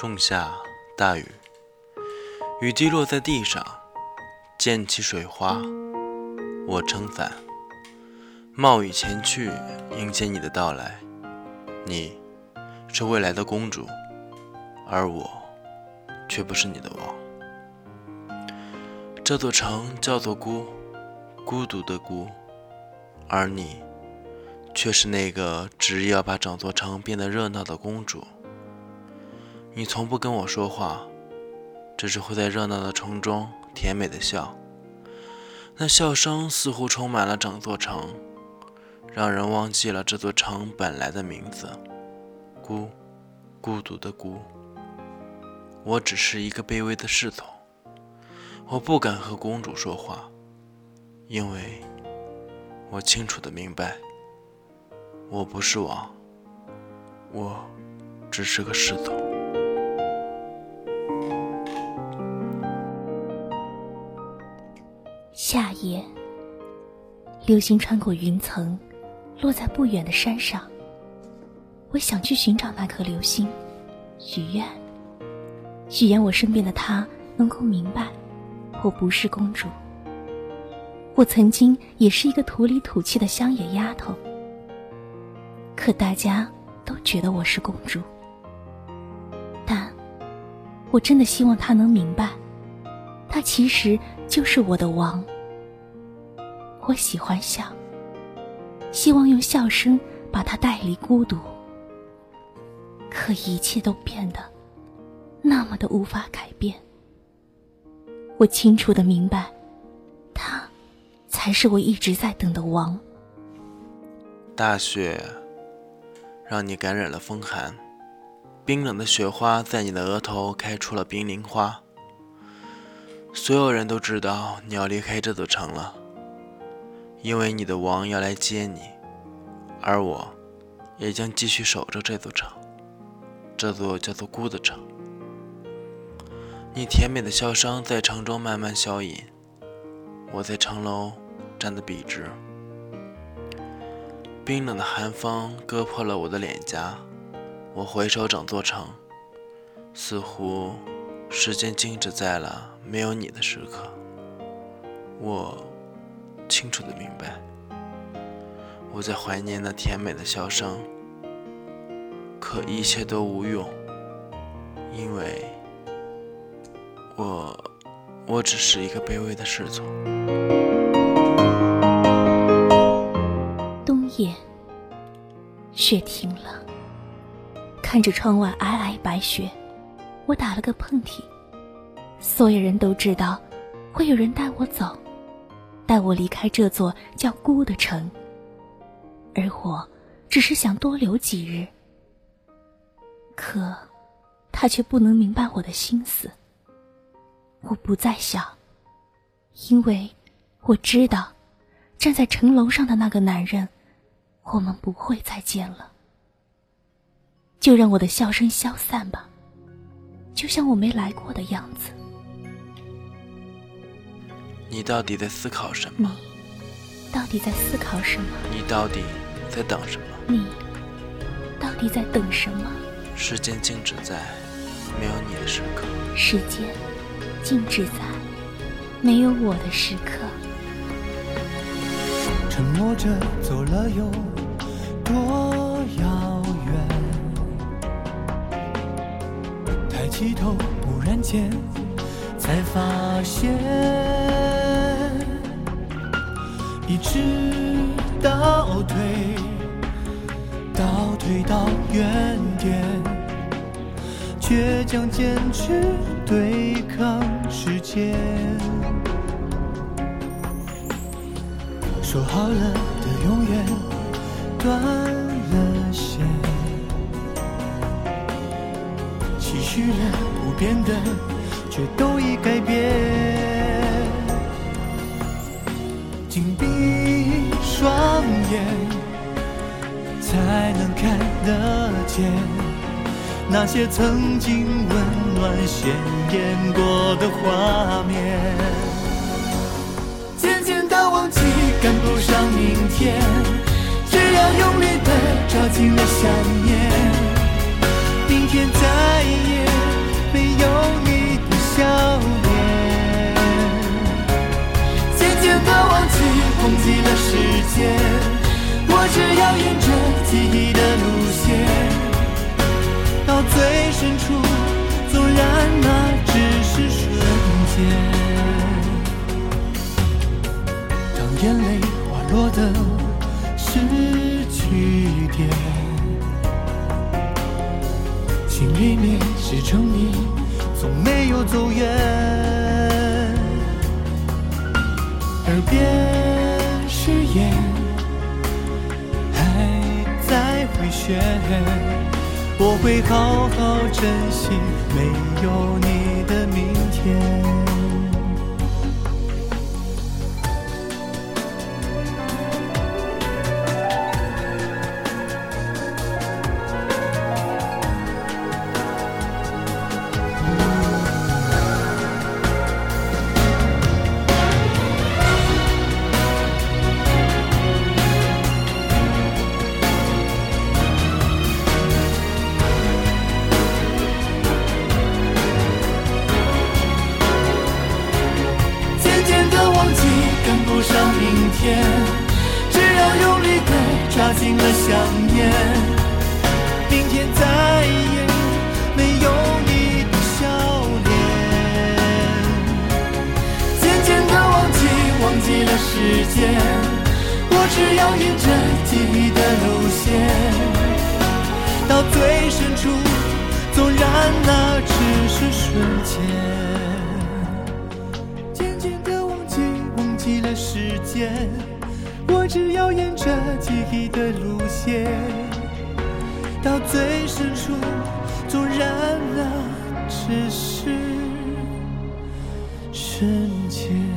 仲夏大雨，雨滴落在地上，溅起水花。我撑伞，冒雨前去迎接你的到来。你是未来的公主，而我却不是你的王。这座城叫做孤，孤独的孤，而你却是那个执意要把整座城变得热闹的公主。你从不跟我说话，只是会在热闹的城中甜美的笑。那笑声似乎充满了整座城，让人忘记了这座城本来的名字——孤，孤独的孤。我只是一个卑微的侍从，我不敢和公主说话，因为我清楚的明白，我不是王，我只是个侍从。夏夜，流星穿过云层，落在不远的山上。我想去寻找那颗流星，许愿，许愿我身边的他能够明白，我不是公主。我曾经也是一个土里土气的乡野丫头，可大家都觉得我是公主。但，我真的希望他能明白，他其实就是我的王。我喜欢笑，希望用笑声把他带离孤独。可一切都变得那么的无法改变。我清楚的明白，他才是我一直在等的王。大雪让你感染了风寒，冰冷的雪花在你的额头开出了冰凌花。所有人都知道你要离开这座城了。因为你的王要来接你，而我，也将继续守着这座城，这座叫做孤的城。你甜美的笑声在城中慢慢消隐，我在城楼站得笔直。冰冷的寒风割破了我的脸颊，我回首整座城，似乎时间静止在了没有你的时刻。我。清楚的明白，我在怀念那甜美的笑声，可一切都无用，因为我，我只是一个卑微的侍从。冬夜，雪停了，看着窗外皑皑白雪，我打了个喷嚏。所有人都知道，会有人带我走。带我离开这座叫孤的城，而我只是想多留几日。可，他却不能明白我的心思。我不再想，因为我知道，站在城楼上的那个男人，我们不会再见了。就让我的笑声消散吧，就像我没来过的样子。你到底在思考什么？你到底在思考什么？你到底在等什么？你到底在等什么？时间静止在没有你的时刻。时间静止在没有我的时刻。沉默着走了有多遥远？抬起头，忽然间才发现。一直倒退，倒退到原点，倔强坚持对抗时间。说好了的永远断了线，期许了不变的，却都已改变。紧闭双眼，才能看得见那些曾经温暖鲜艳过的画面。渐渐的忘记赶不上明天，只要用力的抓紧了想念，明天再也。没有你的笑的忘记，忘记了时间，我只要沿着记忆的路线，到最深处，纵然那只是瞬间，当眼泪滑落的是句点。心里面是成你，从没有走远。耳边誓言还在回旋，我会好好珍惜没有你的明天。明天只要用力地抓紧了想念明天再也没有你的笑脸。渐渐地忘记忘记了时间我只要沿着记忆的路线。到最深处纵然那只是瞬间。时间我只要沿着记忆的路线到最深处纵然那只是瞬间。